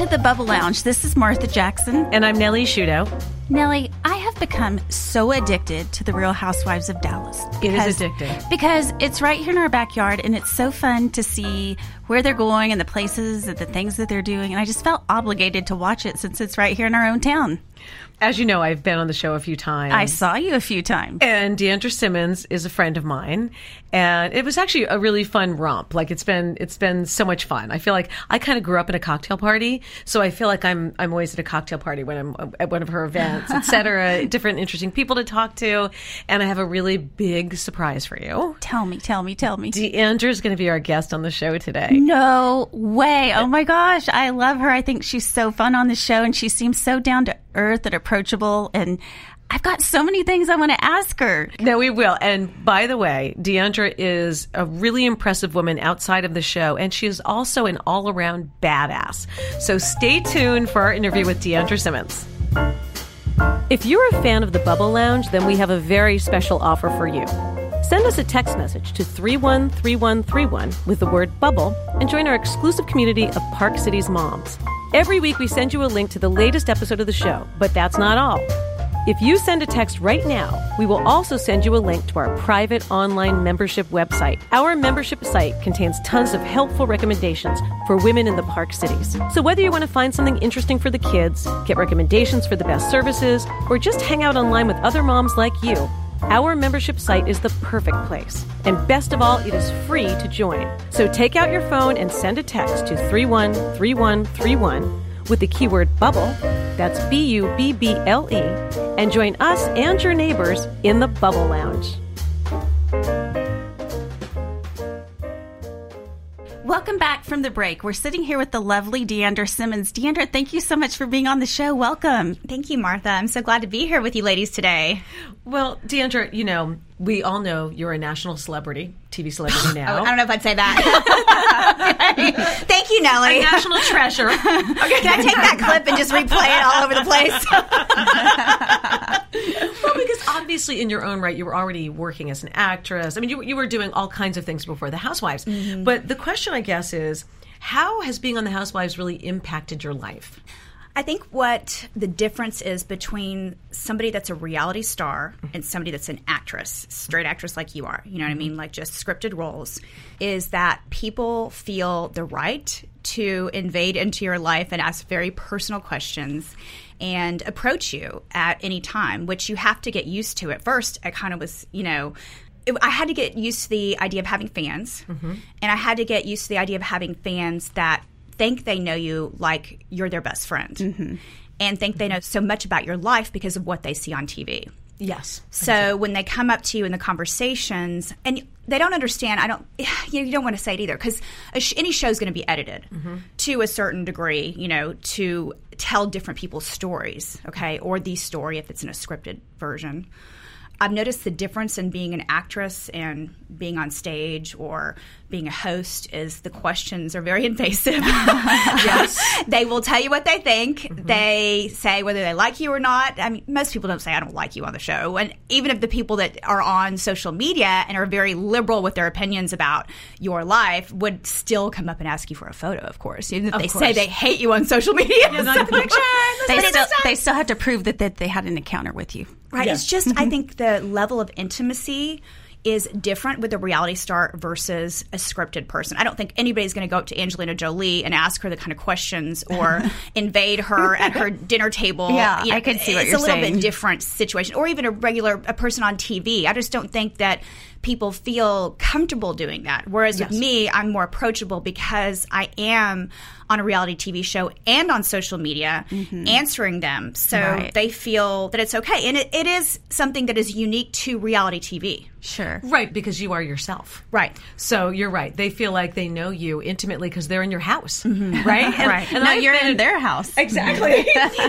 to the Bubble Lounge. This is Martha Jackson. And I'm Nellie Shudo. Nellie, I have become so addicted to the Real Housewives of Dallas. It is addicting. Because it's right here in our backyard and it's so fun to see where they're going and the places and the things that they're doing. And I just felt obligated to watch it since it's right here in our own town. As you know, I've been on the show a few times. I saw you a few times. And D'Andra Simmons is a friend of mine, and it was actually a really fun romp. Like it's been it's been so much fun. I feel like I kind of grew up in a cocktail party, so I feel like I'm I'm always at a cocktail party when I'm at one of her events, etc. Different interesting people to talk to, and I have a really big surprise for you. Tell me, tell me, tell me. D'Andra is going to be our guest on the show today. No way! Oh my gosh, I love her. I think she's so fun on the show, and she seems so down to earth and approachable and I've got so many things I want to ask her. No, we will. And by the way, D'Andra is a really impressive woman outside of the show, and she is also an all around badass. So stay tuned for our interview with D'Andra Simmons. If you're a fan of the Bubble Lounge, then we have a very special offer for you. Send us a text message to 313131 with the word bubble and join our exclusive community of Park Cities moms. Every week, we send you a link to the latest episode of the show, but that's not all. If you send a text right now, we will also send you a link to our private online membership website. Our membership site contains tons of helpful recommendations for women in the park cities. So whether you want to find something interesting for the kids, get recommendations for the best services, or just hang out online with other moms like you, our membership site is the perfect place. And best of all, it is free to join. So take out your phone and send a text to 313131 with the keyword bubble, that's B U B B L E, and join us and your neighbors in the Bubble Lounge. Welcome back from the break. We're sitting here with the lovely D'Andra Simmons. D'Andra, thank you so much for being on the show. Welcome. Thank you, Martha. I'm so glad to be here with you ladies today. Well, D'Andra, you know, we all know you're a national celebrity, TV celebrity now. oh, I don't know if I'd say that. Thank you, Nellie. A national treasure. okay. Can I take that clip and just replay it all over the place? obviously, in your own right, you were already working as an actress. I mean, you, you were doing all kinds of things before The Housewives. Mm-hmm. But the question, I guess, is how has being on The Housewives really impacted your life? I think what the difference is between somebody that's a reality star and somebody that's an actress, straight actress like you are, you know what I mean, like just scripted roles, is that people feel the right to invade into your life and ask very personal questions and approach you at any time, which you have to get used to. At first, I kind of was, you know, I had to get used to the idea of having fans, mm-hmm. and I had to get used to the idea of having fans that think they know you like you're their best friend mm-hmm. and think they know so much about your life because of what they see on TV. Yes. So when they come up to you in the conversations and they don't understand, I don't, you, know, you don't want to say it either because sh- any show is going to be edited mm-hmm. to a certain degree, you know, to tell different people's stories, okay, or the story if it's in a scripted version. I've noticed the difference in being an actress and being on stage or being a host is the questions are very invasive. yes. they will tell you what they think. Mm-hmm. They say whether they like you or not. I mean, most people don't say I don't like you on the show. And even if the people that are on social media and are very liberal with their opinions about your life would still come up and ask you for a photo, of course. Even if of they course. say they hate you on social media. Yeah, they, still, they still have to prove that, that they had an encounter with you. Right. It's just, I mm-hmm. think the level of intimacy is different with a reality star versus a scripted person. I don't think anybody's going to go up to Angelina Jolie and ask her the kind of questions or invade her at her dinner table. Yeah, you know, I could see what you're saying. It's a little bit different situation, or even a regular a person on TV. I just don't think that people feel comfortable doing that. Whereas yes. with me, I'm more approachable because I am on a reality TV show and on social media mm-hmm. answering them. So right. they feel that it's okay. And it, it is something that is unique to reality TV. Sure. Right, because you are yourself. Right. So you're right. They feel like they know you intimately because they're in your house. Mm-hmm. Right? And, right. And no, I've you're been, in their house. Exactly.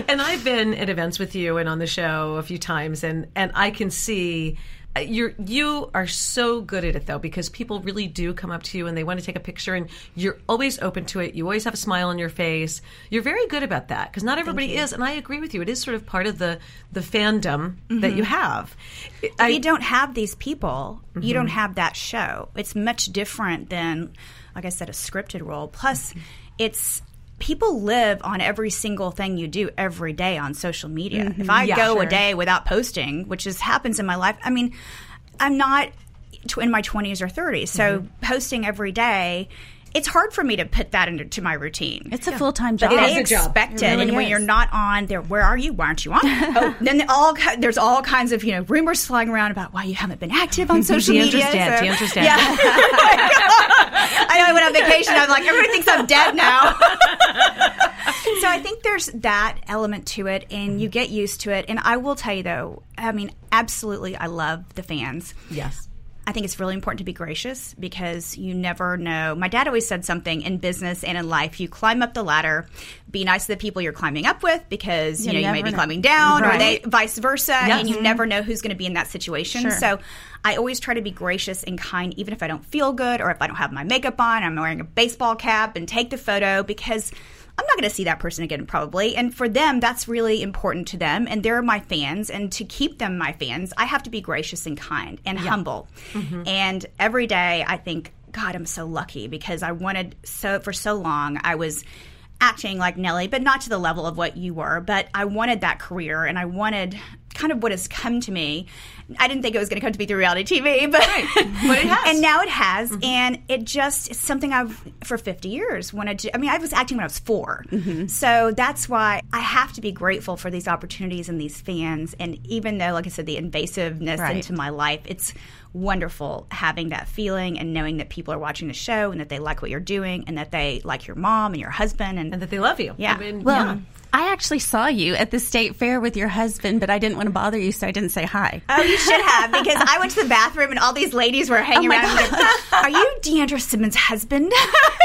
and I've been at events with you and on the show a few times, and, and I can see you're you are so good at it though because people really do come up to you and they want to take a picture and you're always open to it you always have a smile on your face you're very good about that because not everybody is and i agree with you it is sort of part of the the fandom mm-hmm. that you have if I, you don't have these people mm-hmm. you don't have that show it's much different than like i said a scripted role plus mm-hmm. it's people live on every single thing you do every day on social media. If mm-hmm. I Yeah, go sure. a day without posting, which is happens in my life, I mean, I'm not in my 20s or 30s. So mm-hmm. posting every day, it's hard for me to put that into my routine. It's a full time But job. they is a expect it, It really and when you're not on there, where are you? Why aren't you on? oh, then all there's all kinds of you know rumors flying around about why you haven't been active on social Do you media. understand? so- Do you understand? Yeah, I know. I went on vacation. I'm like, everybody thinks I'm dead now. so I think there's that element to it, and you get used to it. And I will tell you though, I mean, absolutely, I love the fans. Yes. I think it's really important to be gracious because you never know. My dad always said something in business and in life: you climb up the ladder, be nice to the people you're climbing up with because you You know you may be know. climbing down, or they vice versa, Yes. and you never know who's going to be in that situation. Sure. So. I always try to be gracious and kind, even if I don't feel good or if I don't have my makeup on. I'm wearing a baseball cap and take the photo because I'm not going to see that person again, probably. And for them, that's really important to them. And they're my fans. And to keep them my fans, I have to be gracious and kind and humble. Mm-hmm. And every day, I think, God, I'm so lucky because I wanted so, for so long, I was acting like Nellie, but not to the level of what you were. But I wanted that career and I wanted kind of what has come to me. I didn't think it was going to come to me through reality TV, but, But it has. and now it has. Mm-hmm. And it just, it's something I've, for 50 years, wanted to. I mean, I was acting when I was 4 mm-hmm. So that's why I have to be grateful for these opportunities and these fans. And even though, like I said, the invasiveness Right. into my life, it's wonderful having that feeling and knowing that people are watching the show and that they like what you're doing and that they like your mom and your husband and, And that they love you. Yeah. I mean, Well, yeah. I actually saw you at the state fair with your husband, but I didn't want to bother you, so I didn't say hi. Oh, you should have because I went to the bathroom and all these ladies were hanging oh my around. and go, Are you D'Andra Simmons' husband?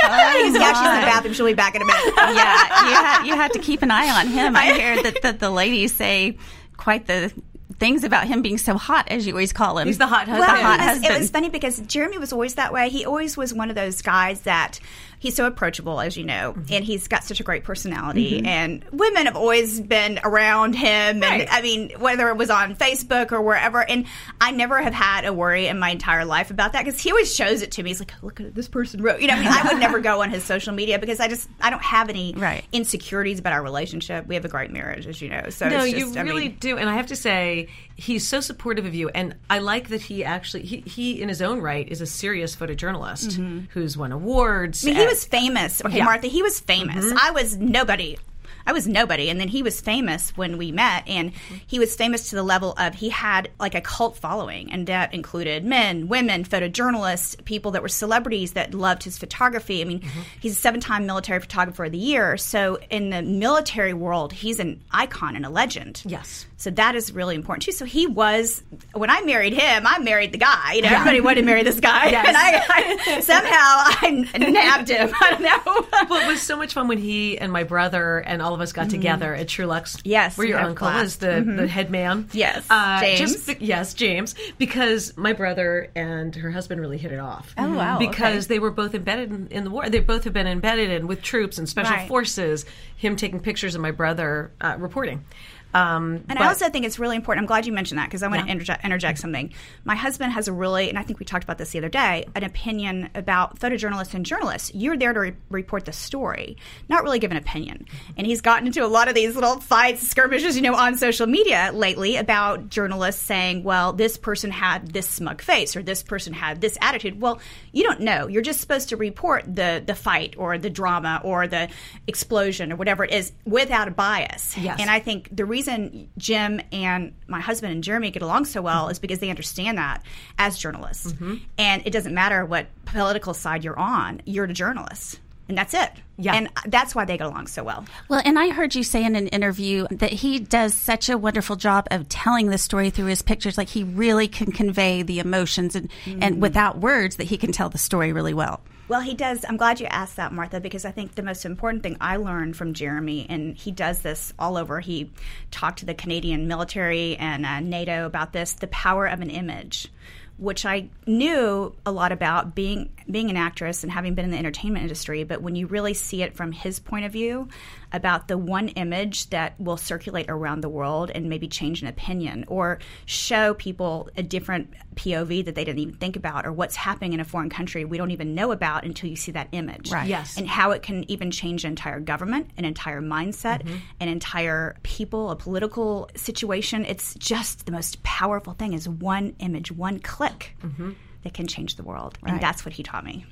Oh He's actually in the bathroom. She'll be back in a minute. yeah, you had, you had to keep an eye on him. I hear that, that the ladies say quite the things about him being so hot, as you always call him. He's the hot The hot it, was, husband. it was funny because Jeremy was always that way. He always was one of those guys that he's so approachable, as you know, Mm-hmm. and he's got such a great personality. And women have always been around him. Right. And I mean, whether it was on Facebook or wherever. And I never have had a worry in my entire life about that because he always shows it to me. He's like, look at this person wrote. You know, I mean, I would never go on his social media because I just, I don't have any Right. insecurities about our relationship. We have a great marriage, as you know. So No, it's you I really mean, do, and I have to say, he's so supportive of you, and I like that he actually he, he in his own right is a serious photojournalist who's won awards. Mm-hmm. I mean, he was famous. Oh, okay, Yeah. Martha, he was famous. Mm-hmm. I was nobody. I was nobody, and then he was famous when we met, and he was famous to the level of he had like a cult following, and that included men, women, photojournalists, people that were celebrities that loved his photography. I mean, mm-hmm. he's a seven-time military photographer of the year, so in the military world, he's an icon and a legend. Yes. So that is really important too. So he was when I married him, I married the guy. You know, everybody wanted to marry this guy, Yes. and I, I somehow I nabbed him. I don't know. Well, it was so much fun when he and my brother and all of us got together at Truluck's. Mm-hmm. Yes, where your uncle was the, the head man. Mm-hmm. Yes, uh, James. just yes, James. Because my brother and her husband really hit it off. Oh, wow, Because okay. they were both embedded in, in the war. They both have been embedded in with troops and special Right. forces. Him taking pictures of my brother uh, reporting. Um, And but- I also think it's really important. I'm glad you mentioned that because I want Yeah. to interject, interject something. My husband has a really, and I think we talked about this the other day, an opinion about photojournalists and journalists. You're there to re- report the story, not really give an opinion. And he's gotten into a lot of these little fights, skirmishes, you know, on social media lately about journalists saying, well, this person had this smug face or this person had this attitude. Well, you don't know. You're just supposed to report the, the fight or the drama or the explosion or whatever it is without a bias. Yes. And I think the reason Jim and my husband and Jeremy get along so well is because they understand that as journalists. Mm-hmm. And it doesn't matter what political side you're on, you're a journalist. And that's it. Yeah. And that's why they get along so well. Well, and I heard you say in an interview that he does such a wonderful job of telling the story through his pictures. Like he really can convey the emotions and, and without words that he can tell the story really well. Well, he does. I'm glad you asked that, Martha, because I think the most important thing I learned from Jeremy, and he does this all over. He talked to the Canadian military and uh, NATO about this the power of an image. which I knew a lot about being being an actress and having been in the entertainment industry. But when you really see it from his point of view, about the one image that will circulate around the world and maybe change an opinion or show people a different POV that they didn't even think about or what's happening in a foreign country we don't even know about until you see that image. Right. Yes. And how it can even change an entire government, an entire mindset, mm-hmm. an entire people, a political situation. It's just the most powerful thing is one image, one click mm-hmm. that can change the world. And that's what he taught me.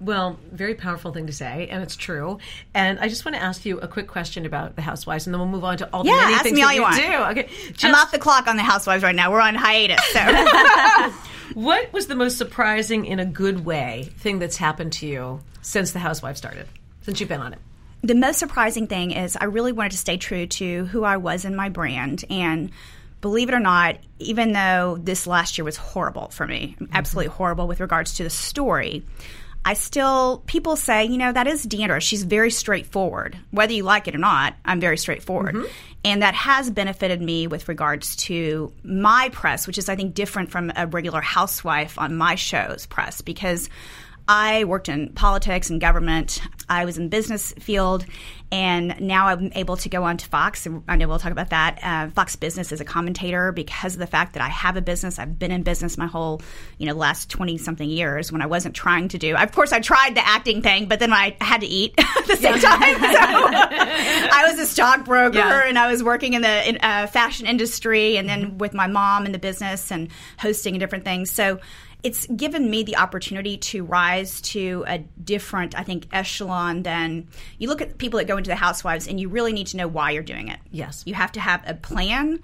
Well, very powerful thing to say, and it's true. And I just want to ask you a quick question about the housewives, and then we'll move on to all the Yeah, many things all you want. do. Okay, just, I'm off the clock on the Housewives right now. We're on hiatus. So what was the most surprising, in a good way, thing that's happened to you since the Housewives started? Since you've been on it, the most surprising thing is I really wanted to stay true to who I was in my brand and believe it or not, even though this last year was horrible for me, mm-hmm. absolutely horrible with regards to the story, I still, people say, you know, that is D'Andra. She's very straightforward. Whether you like it or not, I'm very straightforward. Mm-hmm. And that has benefited me with regards to my press, which is, I think, different from a regular housewife on my show's press because I worked in politics and government. I was in the business field, and now I'm able to go on to Fox. and I know we'll talk about that. Uh, Fox Business as a commentator because of the fact that I have a business. I've been in business my whole, you know, last twenty something years. When I wasn't trying to do, of course, I tried the acting thing, but then I had to eat at the same time. So I was a stockbroker, Yeah. and I was working in the in, uh, fashion industry, and then with my mom in the business and hosting and different things. So it's given me the opportunity to rise to a different, I think, echelon than you look at people that go into the housewives and you really need to know why you're doing it. Yes. You have to have a plan.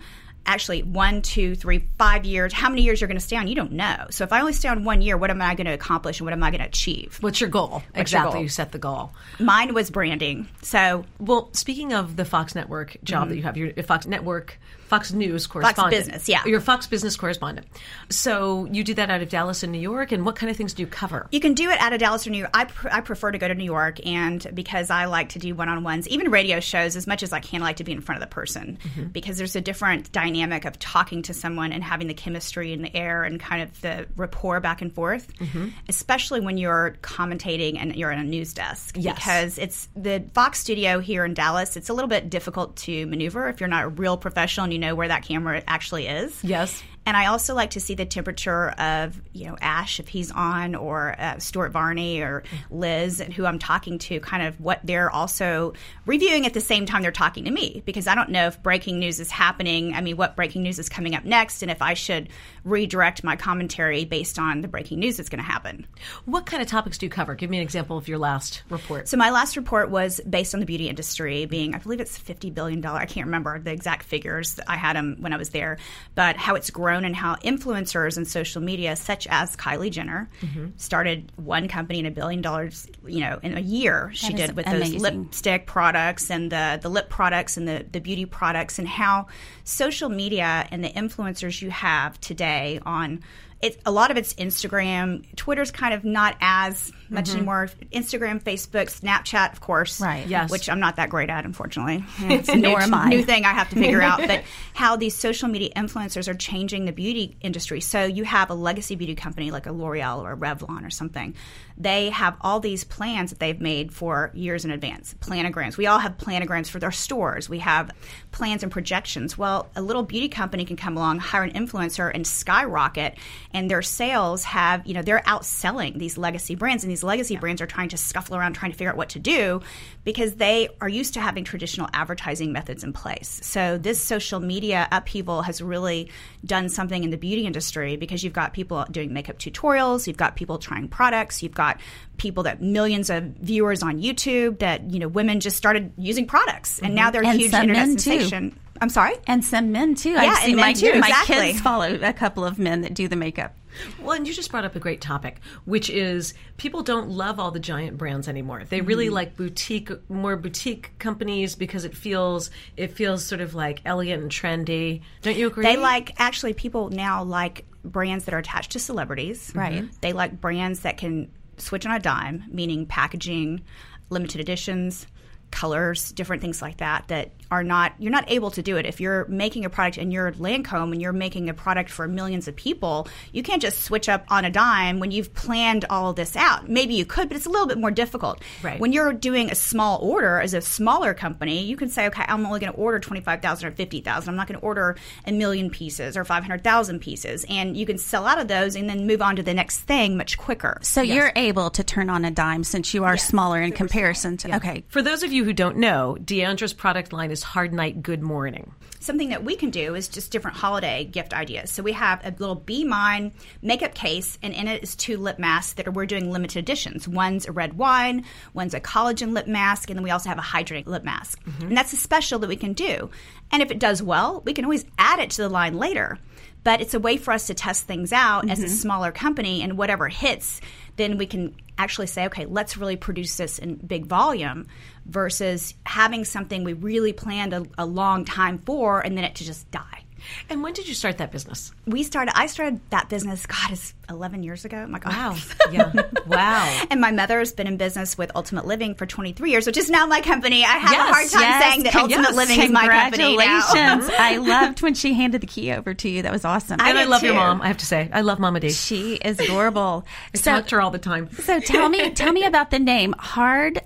Actually, one, two, three, five years. How many years you're going to stay on? You don't know. So if I only stay on one year, what am I going to accomplish and what am I going to achieve? what's your goal? your exactly, goal? you set the goal. Mine was branding. So Well, speaking of the Fox Network job mm-hmm. that you have, your Fox Network, Fox News correspondent, Fox Business, yeah. your Fox Business correspondent. So you do that out of Dallas and New York, and what kind of things do you cover? You can do it out of Dallas or New York. I, pr- I prefer to go to New York, and because I like to do one on ones, even radio shows, as much as I can, I like to be in front of the person mm-hmm. because there's a different dynamic of talking to someone and having the chemistry in the air and kind of the rapport back and forth, mm-hmm. especially when you're commentating and you're in a news desk. Yes. Because it's the Fox studio here in Dallas, it's a little bit difficult to maneuver if you're not a real professional and you know where that camera actually is. Yes. And I also like to see the temperature of, you know, Ash if he's on, or uh, Stuart Varney or Liz, and who I'm talking to, kind of what they're also reviewing at the same time they're talking to me, because I don't know if breaking news is happening. I mean, what breaking news is coming up next, and if I should redirect my commentary based on the breaking news that's going to happen. What kind of topics do you cover? Give me an example of your last report. So my last report was based on the beauty industry being, I believe it's fifty billion dollar. I can't remember the exact figures. I had them when I was there, but how it's grown and how influencers and social media, such as Kylie Jenner, started one company in a billion dollars. You know, in a year she did with those lipstick products and the the lip products and the the beauty products, and how social media and the influencers you have today on it, a lot of it's Instagram. Twitter's kind of not as much mm-hmm. anymore. Instagram, Facebook, Snapchat, of course. Right. Yes. Which I'm not that great at, unfortunately. It's a new, Nor am I. new thing I have to figure out. But how these social media influencers are changing the beauty industry. So you have a legacy beauty company like a L'Oreal or a Revlon or something. They have all these plans that they've made for years in advance. Planograms. We all have planograms for their stores. We have plans and projections. Well, a little beauty company can come along, hire an influencer, and skyrocket, and their sales have, you know, they're outselling these legacy brands, and these legacy brands are trying to scuffle around trying to figure out what to do because they are used to having traditional advertising methods in place. So this social media upheaval has really done something in the beauty industry because you've got people doing makeup tutorials, you've got people trying products, you've got people that millions of viewers on YouTube that, you know, women just started using products. And now mm-hmm. they're And huge internet men, too. Sensation. I'm sorry? And some men too. Yeah, I've and seen men my, too, my exactly. kids follow a couple of men that do the makeup. Well, and you just brought up a great topic, which is people don't love all the giant brands anymore. They really mm-hmm. like boutique, more boutique companies because it feels it feels sort of like elegant and trendy. Don't you agree? They like actually people now like brands that are attached to celebrities. Mm-hmm. Right. They like brands that can switch on a dime, meaning packaging, limited editions, colors, different things like that that are not you're not able to do it if you're making a product and you're Lancome and you're making a product for millions of people. You can't just switch up on a dime when you've planned all this out. Maybe you could, but it's a little bit more difficult. Right. When you're doing a small order as a smaller company, you can say, okay, I'm only going to order twenty five thousand or fifty thousand. I'm not going to order a million pieces or five hundred thousand pieces, and you can sell out of those and then move on to the next thing much quicker. So you're able to turn on a dime since you are smaller in comparison to. Okay. For those of you who don't know, D'Andra's product line is Hard Night Good Morning. something that we can do is just different holiday gift ideas. So we have a little Be Mine makeup case, and in it is two lip masks that are, we're doing limited editions. One's a red wine, one's a collagen lip mask, and then we also have a hydrating lip mask. Mm-hmm. And that's a special that we can do. And if it does well, we can always add it to the line later. But it's a way for us to test things out as a mm-hmm. smaller company, and whatever hits, then we can actually say, okay, let's really produce this in big volume versus having something we really planned a, a long time for and then it to just die. And when did you start that business? We started, I started that business, God, it's 11 years ago. My God. Wow. Yeah. wow. And my mother has been in business with Ultimate Living for 23 years, which is now my company. I have Yes, a hard time yes, saying that Ultimate yes. Living is my company now. Congratulations. I loved when she handed the key over to you. That was awesome. And I love your mom, I have to say. I love Mama D. she is adorable. I so, talk to her all the time. so tell me, tell me about the name Hard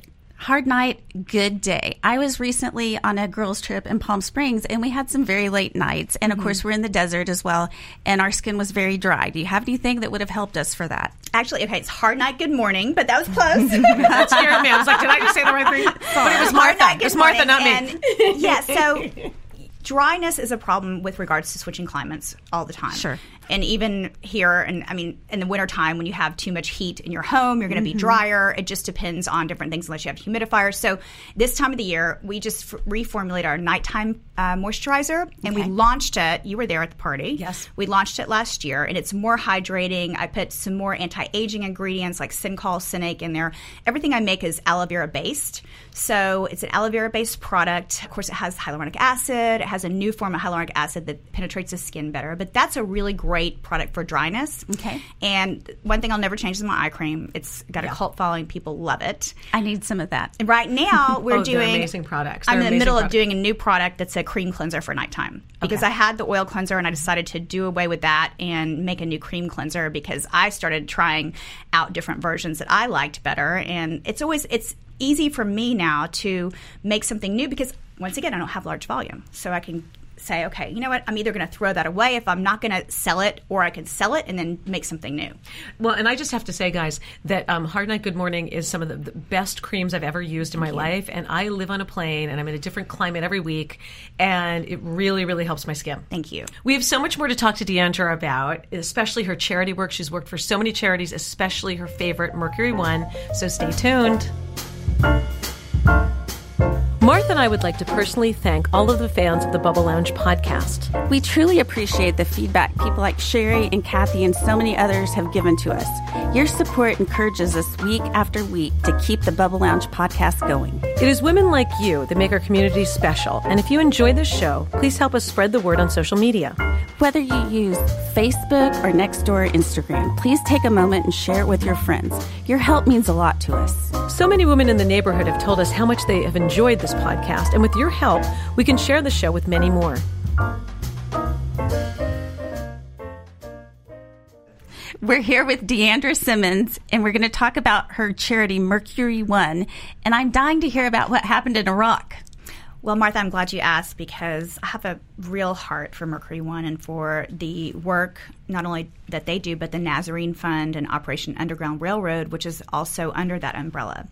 Hard Night, Good Day. I was recently on a girls' trip in Palm Springs, and we had some very late nights. And of course, mm-hmm. we're in the desert as well, and our skin was very dry. Do you have anything that would have helped us for that? Actually, okay, it's Hard Night, Good Morning, but that was close. That scared me. I was like, did I just say the right thing? But it was Hard Martha. Night, It was Martha, Morning. not me. And, yeah, so dryness is a problem with regards to switching climates all the time. Sure. And even here, and I mean, in the wintertime, when you have too much heat in your home, you're going to be drier. It just depends on different things, unless you have humidifiers. So, this time of the year, we just f- reformulate our nighttime uh, moisturizer, and we launched it. You were there at the party. Yes. We launched it last year, and it's more hydrating. I put some more anti aging ingredients like Syncol, Cynic in there. Everything I make is aloe vera based. So it's an aloe vera based product. Of course, it has hyaluronic acid. It has a new form of hyaluronic acid that penetrates the skin better. But that's a really great product for dryness. Okay. And one thing I'll never change is my eye cream. It's got a cult following. People love it. I need some of that. And right now, oh, we're Oh, doing amazing products. I'm in the middle of doing a new product that's a cream cleanser for nighttime because Okay. I had the oil cleanser and I decided to do away with that and make a new cream cleanser because I started trying out different versions that I liked better and it's always it's easy for me now to make something new because once again I don't have large volume so I can say okay you know what I'm either going to throw that away if I'm not going to sell it or I can sell it and then make something new. Well, and I just have to say, guys, that um, Hard Night Good Morning is some of the, the best creams I've ever used in my life. And I live on a plane and I'm in a different climate every week. And it really, really helps my skin. Thank you. We have so much more to talk to D'Andra about, especially her charity work. She's worked for so many charities, especially her favorite, Mercury One. So stay tuned. Martha and I would like to personally thank all of the fans of the Bubble Lounge podcast. We truly appreciate the feedback people like Sherry and Kathy and so many others have given to us. Your support encourages us week after week to keep the Bubble Lounge podcast going. It is women like you that make our community special. And if you enjoy this show, please help us spread the word on social media. Whether you use Facebook or Nextdoor or Instagram, please take a moment and share it with your friends. Your help means a lot to us. So many women in the neighborhood have told us how much they have enjoyed this podcast, and with your help, we can share the show with many more. We're here with D'Andra Simmons, and we're going to talk about her charity, Mercury One. And I'm dying to hear about what happened in Iraq. Well, Martha, I'm glad you asked because I have a real heart for Mercury One and for the work not only that they do, but the Nazarene Fund and Operation Underground Railroad, which is also under that umbrella.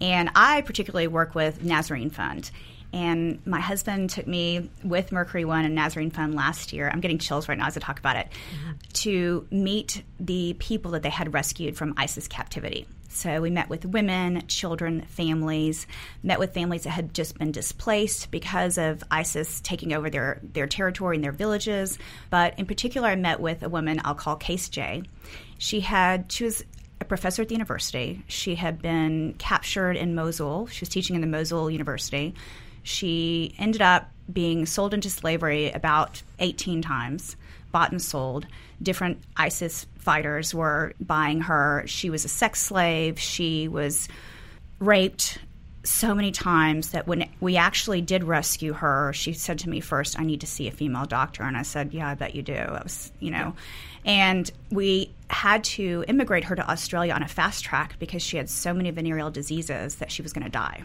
And I particularly work with Nazarene Fund. And my husband took me with Mercury One and Nazarene Fund last year. I'm getting chills right now as I talk about it mm-hmm. to meet the people that they had rescued from ISIS captivity. So we met with women, children, families, met with families that had just been displaced because of ISIS taking over their, their territory and their villages. But in particular, I met with a woman I'll call Case J. She had, she was a professor at the university. She had been captured in Mosul. She was teaching in the Mosul University. She ended up being sold into slavery about 18 times, bought and sold. Different ISIS fighters were buying her. She was a sex slave. She was raped, so many times that when we actually did rescue her, she said to me first, "I need to see a female doctor," and I said, "Yeah, I bet you do." I was, you know, and we had to immigrate her to Australia on a fast track because she had so many venereal diseases that she was going to die.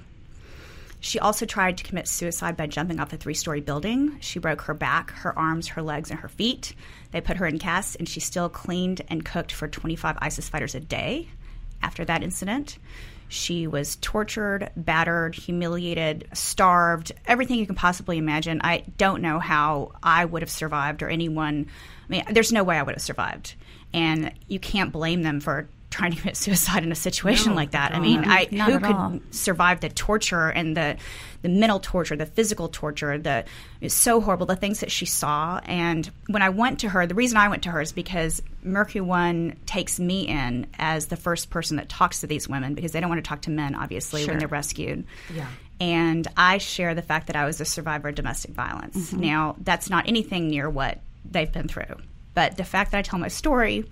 She also tried to commit suicide by jumping off a three story building. She broke her back, her arms, her legs, and her feet. They put her in casts, and she still cleaned and cooked for 25 ISIS fighters a day after that incident. She was tortured, battered, humiliated, starved, everything you can possibly imagine. I don't know how I would have survived or anyone. I mean, there's no way I would have survived. And you can't blame them for trying to commit suicide in a situation No, like that. I mean, I who could all. survive the torture and the the mental torture, the physical torture, the it's so horrible. The things that she saw, and when I went to her, the reason I went to her is because Mercury One takes me in as the first person that talks to these women because they don't want to talk to men, obviously, Sure. when they're rescued. Yeah. And I share the fact that I was a survivor of domestic violence. Now, that's not anything near what they've been through, but the fact that I tell my story.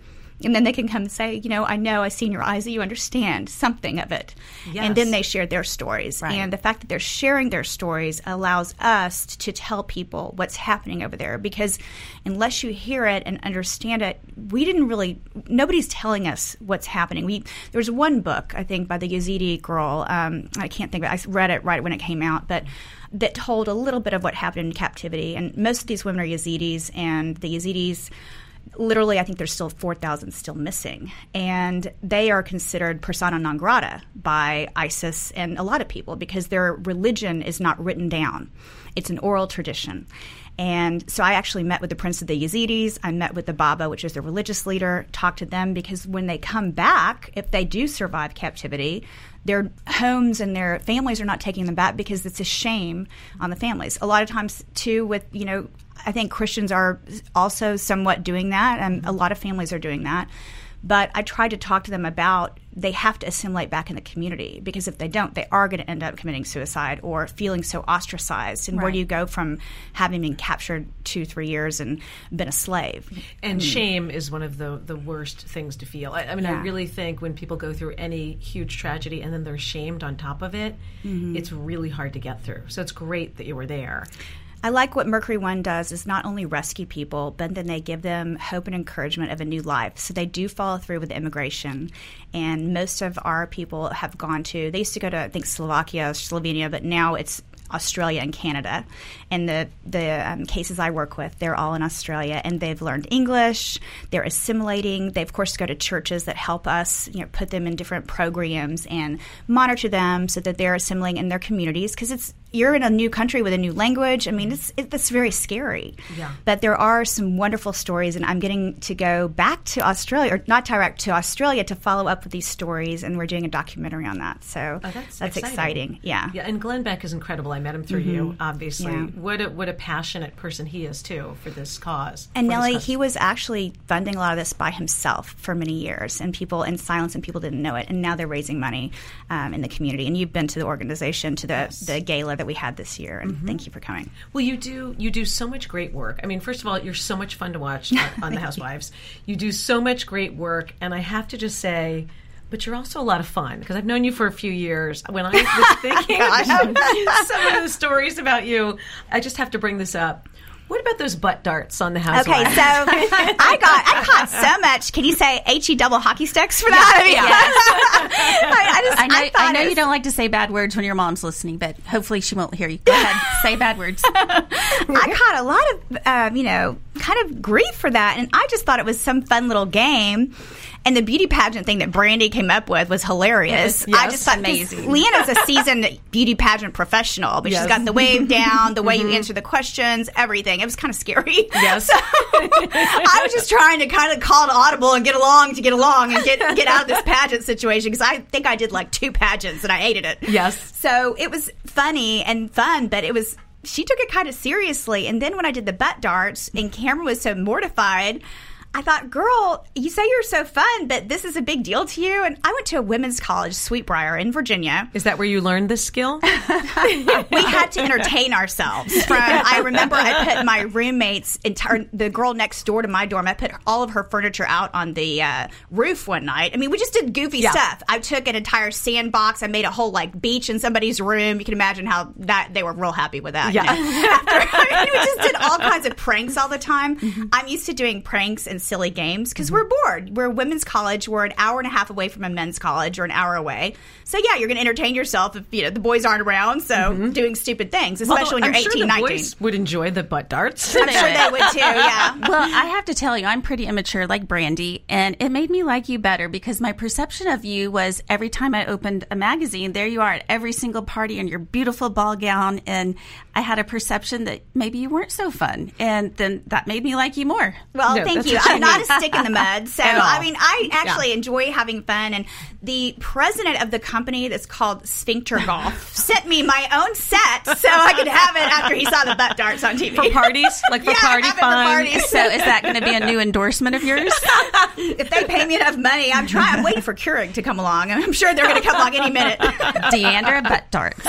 And then they can come and say, you know, I know, I see in your eyes that you understand something of it. And then they share their stories. Right. And the fact that they're sharing their stories allows us to tell people what's happening over there because unless you hear it and understand it, we didn't really, nobody's telling us what's happening. We There was one book, I think, by the Yazidi girl. Um, I can't think of it. I read it right when it came out, but that told a little bit of what happened in captivity. And most of these women are Yazidis, and the Yazidis literally, I think there's still 4,000 still missing. And they are considered persona non grata by ISIS and a lot of people because their religion is not written down, it's an oral tradition. And so I actually met with the Prince of the Yazidis. I met with the Baba, which is the religious leader, talked to them because when they come back, if they do survive captivity, their homes and their families are not taking them back because it's a shame on the families. A lot of times, too, with, you know, I think Christians are also somewhat doing that, and a lot of families are doing that. But I tried to talk to them about they have to assimilate back in the community because if they don't, they are going to end up committing suicide or feeling so ostracized. And where do you go from having been captured two, three years and been a slave? And hmm. shame is one of the, the worst things to feel. I, I mean, I really think when people go through any huge tragedy and then they're shamed on top of it, mm-hmm. it's really hard to get through. So it's great that you were there. I like what Mercury One does is not only rescue people, but then they give them hope and encouragement of a new life. So they do follow through with immigration, and most of our people have gone to. They used to go to I think Slovakia, Slovenia, but now it's Australia and Canada. And the the um, cases I work with, they're all in Australia, and they've learned English. They're assimilating. They of course go to churches that help us, you know, put them in different programs and monitor them so that they're assimilating in their communities because it's you're in a new country with a new language. I mean, it's it, it's very scary. Yeah. But there are some wonderful stories, and I'm getting to go back to Australia, or not direct to Australia, to follow up with these stories, and we're doing a documentary on that. So Oh, that's, exciting. exciting. Yeah. Yeah, and Glenn Beck is incredible. I met him through you, obviously. Yeah. What a, what a passionate person he is too for this cause. And Nellie, cause. he was actually funding a lot of this by himself for many years, and people in silence, and people didn't know it. And now they're raising money um, in the community. And you've been to the organization, to the the gala that we had this year, and mm-hmm. thank you for coming. Well, you do you do so much great work. I mean, first of all, you're so much fun to watch on, on The Housewives. You do so much great work, and I have to just say. But you're also a lot of fun because I've known you for a few years. When I was thinking about some of the stories about you, I just have to bring this up. What about those butt darts on the house? Okay, so I got I caught so much. Can you say he double hockey sticks for that? I, mean, I, I just I know, I I, know it you don't like to say bad words when your mom's listening, but hopefully she won't hear you. Go ahead, say bad words. I caught a lot of, um, you know, kind of grief for that. And I just thought it was some fun little game. And the beauty pageant thing that Brandi came up with was hilarious. I Yes, just thought amazing. Leanna's a seasoned beauty pageant professional, but Yes. she's got the wave down, the way you mm-hmm. answer the questions, everything. It was kind of scary. Yes. So I was just trying to kind of call to audible and get along to get along and get get out of this pageant situation because I think I did like two pageants and I hated it. Yes. So it was funny and fun, but it was she took it kind of seriously. And then when I did the butt darts and Kameron was so mortified, I thought, girl, you say you're so fun, but this is a big deal to you. And I went to a women's college, Sweet Briar, in Virginia. Is that where you learned this skill? we had to entertain ourselves. From I remember I put my roommate's entire the girl next door to my dorm. I put all of her furniture out on the uh, roof one night. I mean, we just did goofy Yeah. stuff. I took an entire sandbox. I made a whole like beach in somebody's room. You can imagine how that they were real happy with that. you Yeah. know? After, I mean, we just did all kinds of pranks all the time. Mm-hmm. I'm used to doing pranks and silly games because we're bored. We're a women's college. We're an hour and a half away from a men's college or an hour away. So yeah, you're going to entertain yourself if you know the boys aren't around. So doing stupid things, especially when Mm-hmm. You're I'm 18, sure the 19. boys would enjoy the butt darts. I'm sure they would too. Yeah. well, I have to tell you, I'm pretty immature like Brandi, and it made me like you better because my perception of you was every time I opened a magazine, there you are at every single party in your beautiful ball gown, and I had a perception that maybe you weren't so fun, and then that made me like you more. Well, No, thank you. what you I'm not a stick in the mud. So, I mean, I actually enjoy having fun. And the president of the company that's called Sphincter Golf sent me my own set so I could have it after he saw the butt darts on TV. For parties? Like for Yeah, party have it for fun? parties. So is that going to be a new endorsement of yours? if they pay me enough money, I'm trying. I'm waiting for Keurig to come along. I'm sure they're going to come along any minute. D'Andra butt darts.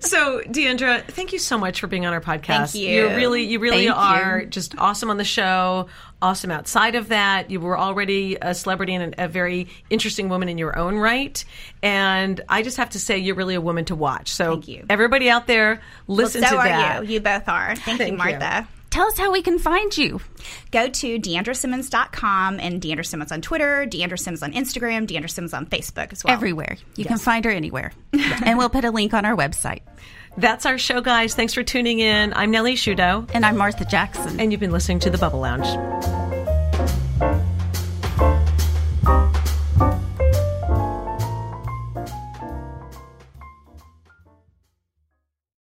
So, D'Andra, thank you so much for being on our podcast. Thank you. You really, you really Thank are you. just awesome on the show. Awesome outside of that. You were already a celebrity and a, a very interesting woman in your own right. And I just have to say, you're really a woman to watch. So, Thank you. everybody out there, listen so to are that. you. You both are. Thank, Thank you, you. Martha. Tell us how we can find you. Go to DeandraSimmons.com and D'Andra Simmons on Twitter, D'Andra Simmons on Instagram, D'Andra Simmons on Facebook as well. Everywhere. You can find her anywhere. and we'll put a link on our website. That's our show, guys. Thanks for tuning in. I'm Nellie Shudo, And I'm Martha Jackson. and you've been listening to The Bubble Lounge.